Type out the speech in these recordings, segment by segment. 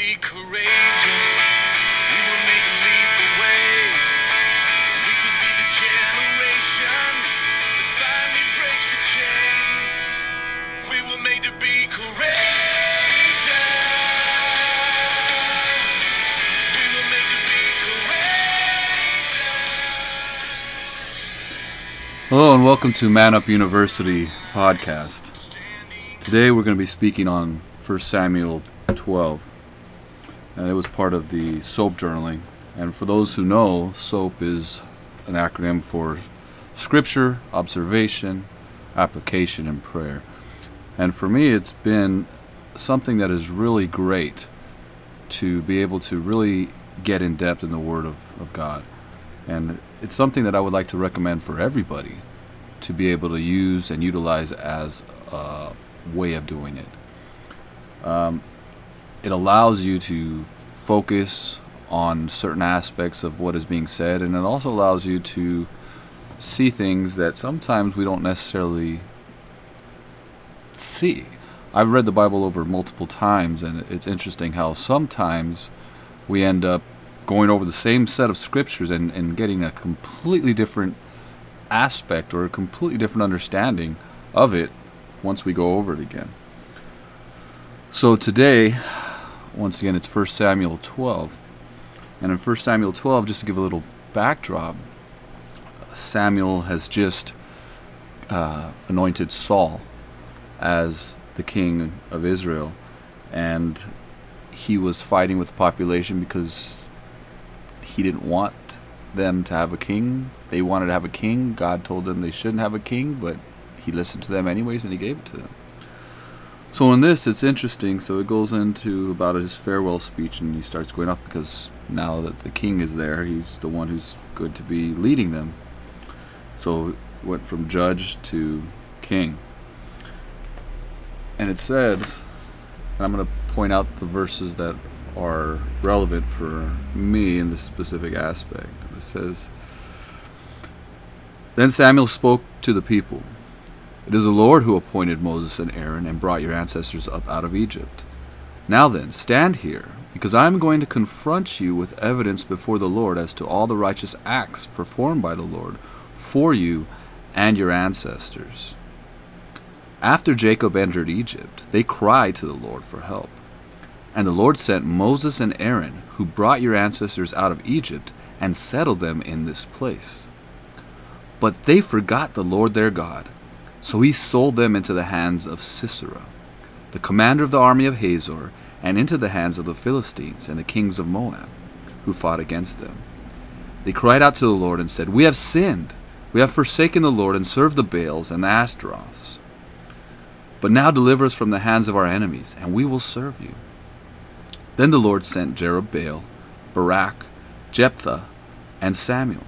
be courageous. We were made to lead the way. We could be the generation that finally breaks the chains. We were made to be courageous. We were made to be courageous. Hello and welcome to Man Up University podcast. Today we're going to be speaking on 1 Samuel 12. And it was part of the SOAP journaling. And for those who know, SOAP is an acronym for Scripture, Observation, Application, and Prayer. And for me, it's been something that is really great to be able to really get in depth in the Word of, of God. And it's something that I would like to recommend for everybody to be able to use and utilize as a way of doing it. Um, it allows you to focus on certain aspects of what is being said, and it also allows you to see things that sometimes we don't necessarily see. I've read the Bible over multiple times, and it's interesting how sometimes we end up going over the same set of scriptures and, and getting a completely different aspect or a completely different understanding of it once we go over it again. So today, once again, it's 1 Samuel 12. And in 1 Samuel 12, just to give a little backdrop, Samuel has just uh, anointed Saul as the king of Israel. And he was fighting with the population because he didn't want them to have a king. They wanted to have a king. God told them they shouldn't have a king, but he listened to them anyways and he gave it to them. So in this, it's interesting. So it goes into about his farewell speech, and he starts going off because now that the king is there, he's the one who's good to be leading them. So went from judge to king. And it says, and I'm going to point out the verses that are relevant for me in this specific aspect. It says, Then Samuel spoke to the people. It is the Lord who appointed Moses and Aaron and brought your ancestors up out of Egypt. Now then, stand here, because I am going to confront you with evidence before the Lord as to all the righteous acts performed by the Lord for you and your ancestors. After Jacob entered Egypt, they cried to the Lord for help. And the Lord sent Moses and Aaron, who brought your ancestors out of Egypt and settled them in this place. But they forgot the Lord their God so he sold them into the hands of Sisera, the commander of the army of Hazor, and into the hands of the Philistines and the kings of Moab, who fought against them. They cried out to the Lord and said, We have sinned. We have forsaken the Lord and served the Baals and the Ashtaroths. But now deliver us from the hands of our enemies, and we will serve you. Then the Lord sent Jerubbaal, Barak, Jephthah, and Samuel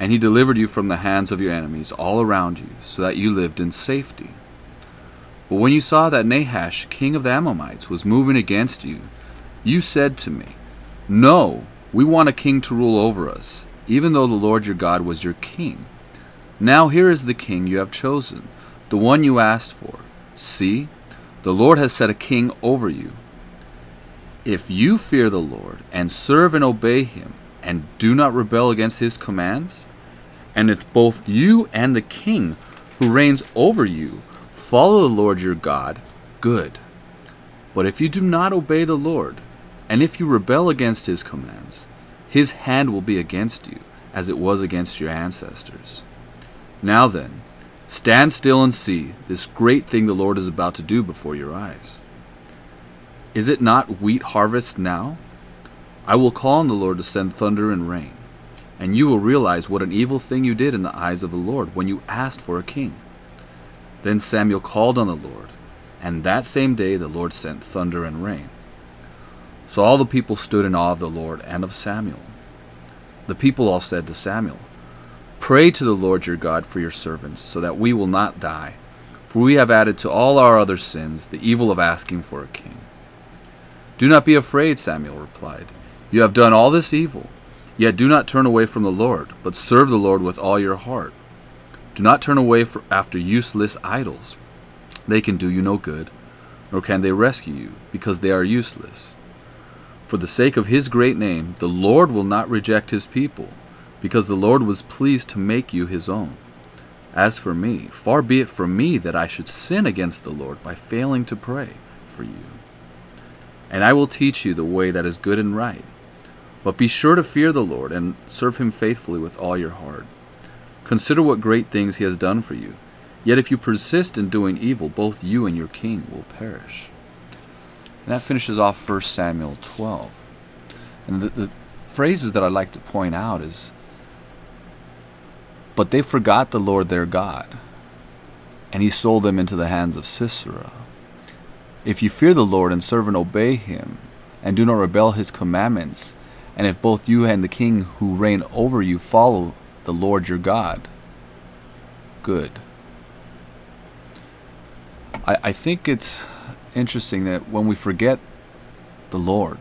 and he delivered you from the hands of your enemies all around you, so that you lived in safety. But when you saw that Nahash, king of the Ammonites, was moving against you, you said to me, No, we want a king to rule over us, even though the Lord your God was your king. Now here is the king you have chosen, the one you asked for. See, the Lord has set a king over you. If you fear the Lord and serve and obey him, and do not rebel against his commands, and if both you and the king who reigns over you follow the Lord your God, good. But if you do not obey the Lord, and if you rebel against his commands, his hand will be against you, as it was against your ancestors. Now then, stand still and see this great thing the Lord is about to do before your eyes. Is it not wheat harvest now? I will call on the Lord to send thunder and rain and you will realize what an evil thing you did in the eyes of the Lord when you asked for a king. Then Samuel called on the Lord, and that same day the Lord sent thunder and rain. So all the people stood in awe of the Lord and of Samuel. The people all said to Samuel, Pray to the Lord your God for your servants, so that we will not die, for we have added to all our other sins the evil of asking for a king. Do not be afraid, Samuel replied. You have done all this evil Yet do not turn away from the Lord, but serve the Lord with all your heart. Do not turn away after useless idols. They can do you no good, nor can they rescue you, because they are useless. For the sake of his great name, the Lord will not reject his people, because the Lord was pleased to make you his own. As for me, far be it from me that I should sin against the Lord by failing to pray for you. And I will teach you the way that is good and right. But be sure to fear the Lord and serve him faithfully with all your heart. Consider what great things he has done for you. Yet if you persist in doing evil, both you and your king will perish. And that finishes off 1 Samuel 12. And the, the phrases that I'd like to point out is But they forgot the Lord their God, and he sold them into the hands of Sisera. If you fear the Lord and serve and obey him, and do not rebel his commandments, and if both you and the king who reign over you follow the Lord your God, good. I, I think it's interesting that when we forget the Lord,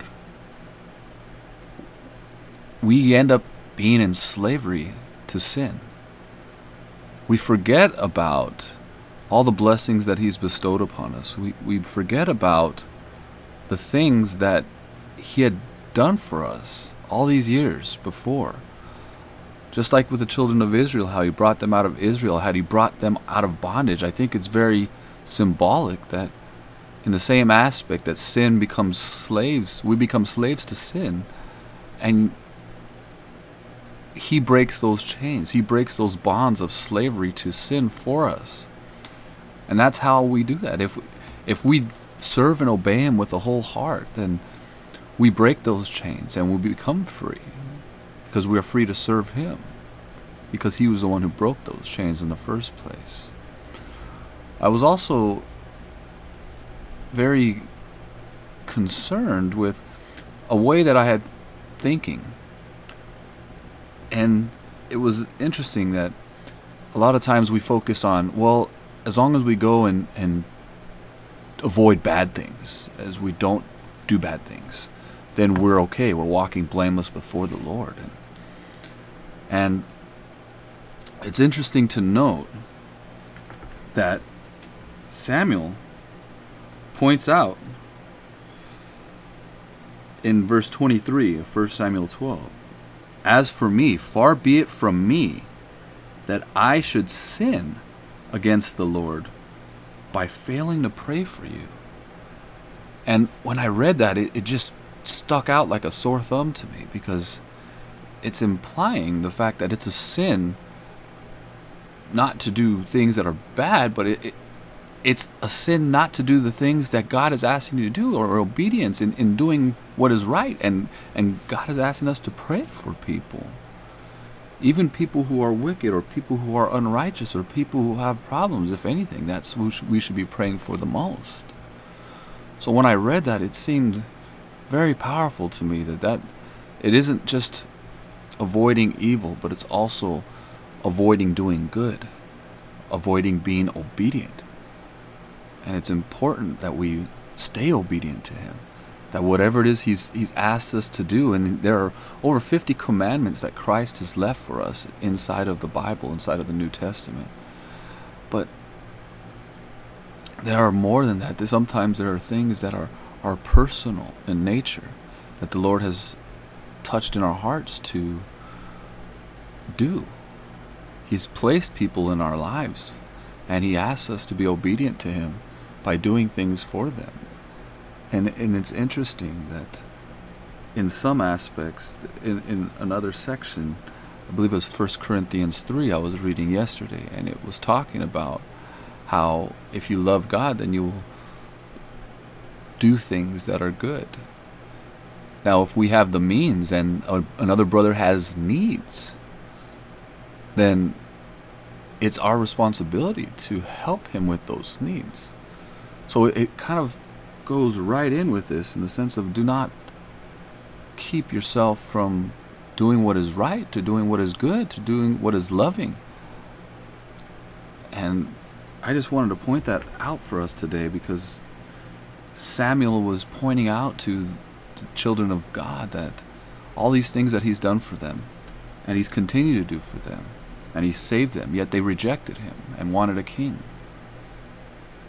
we end up being in slavery to sin. We forget about all the blessings that He's bestowed upon us. We, we forget about the things that He had done for us all these years before. Just like with the children of Israel, how He brought them out of Israel, how He brought them out of bondage. I think it's very symbolic that in the same aspect that sin becomes slaves, we become slaves to sin. And he breaks those chains. He breaks those bonds of slavery to sin for us. And that's how we do that. If if we serve and obey him with a whole heart, then we break those chains and we become free because we are free to serve him because he was the one who broke those chains in the first place. I was also very concerned with a way that I had thinking. And it was interesting that a lot of times we focus on, well, as long as we go and, and avoid bad things, as we don't do bad things, then we're okay. We're walking blameless before the Lord. And, and it's interesting to note that Samuel points out in verse 23 of 1 Samuel 12 As for me, far be it from me that I should sin against the Lord by failing to pray for you. And when I read that, it, it just stuck out like a sore thumb to me because it's implying the fact that it's a sin not to do things that are bad, but it, it it's a sin not to do the things that God is asking you to do or obedience in, in doing what is right. And, and God is asking us to pray for people. Even people who are wicked or people who are unrighteous or people who have problems, if anything, that's who we should be praying for the most. So when I read that, it seemed very powerful to me that, that it isn't just avoiding evil, but it's also avoiding doing good, avoiding being obedient. And it's important that we stay obedient to Him. That whatever it is He's, he's asked us to do, and there are over 50 commandments that Christ has left for us inside of the Bible, inside of the New Testament. But there are more than that. Sometimes there are things that are, are personal in nature that the Lord has touched in our hearts to do. He's placed people in our lives, and He asks us to be obedient to Him by doing things for them. And, and it's interesting that in some aspects, in, in another section, I believe it was 1 Corinthians 3, I was reading yesterday, and it was talking about how if you love God, then you will do things that are good. Now, if we have the means and a, another brother has needs, then it's our responsibility to help him with those needs. So it kind of goes right in with this in the sense of do not keep yourself from doing what is right, to doing what is good, to doing what is loving. And I just wanted to point that out for us today because Samuel was pointing out to the children of God that all these things that he's done for them and he's continued to do for them and he saved them, yet they rejected him and wanted a king.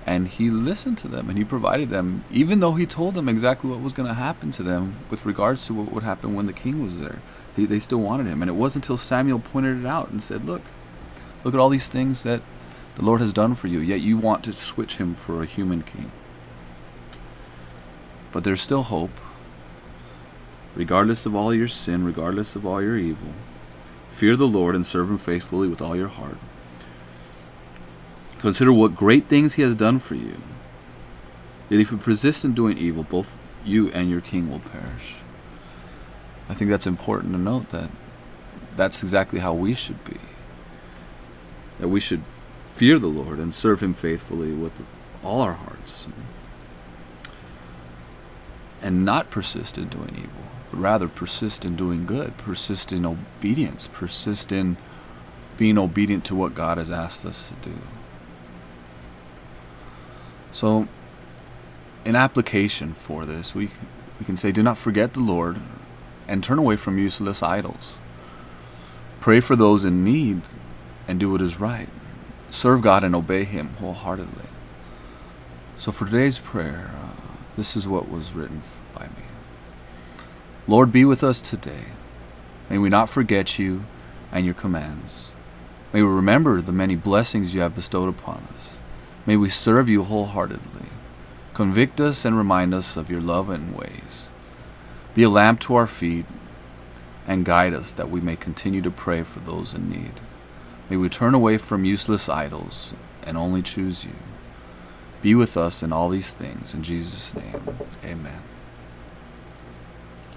And he listened to them and he provided them, even though he told them exactly what was going to happen to them with regards to what would happen when the king was there. He, they still wanted him. And it wasn't until Samuel pointed it out and said, Look, look at all these things that the Lord has done for you, yet you want to switch him for a human king. But there's still hope. Regardless of all your sin, regardless of all your evil, fear the Lord and serve him faithfully with all your heart. Consider what great things he has done for you. Yet if you persist in doing evil, both you and your king will perish. I think that's important to note that that's exactly how we should be. That we should fear the Lord and serve him faithfully with all our hearts. And not persist in doing evil, but rather persist in doing good, persist in obedience, persist in being obedient to what God has asked us to do. So, in application for this, we, we can say, Do not forget the Lord and turn away from useless idols. Pray for those in need and do what is right. Serve God and obey Him wholeheartedly. So, for today's prayer, uh, this is what was written by me. Lord, be with us today. May we not forget you and your commands. May we remember the many blessings you have bestowed upon us. May we serve you wholeheartedly. Convict us and remind us of your love and ways. Be a lamp to our feet and guide us that we may continue to pray for those in need. May we turn away from useless idols and only choose you. Be with us in all these things. In Jesus' name, amen.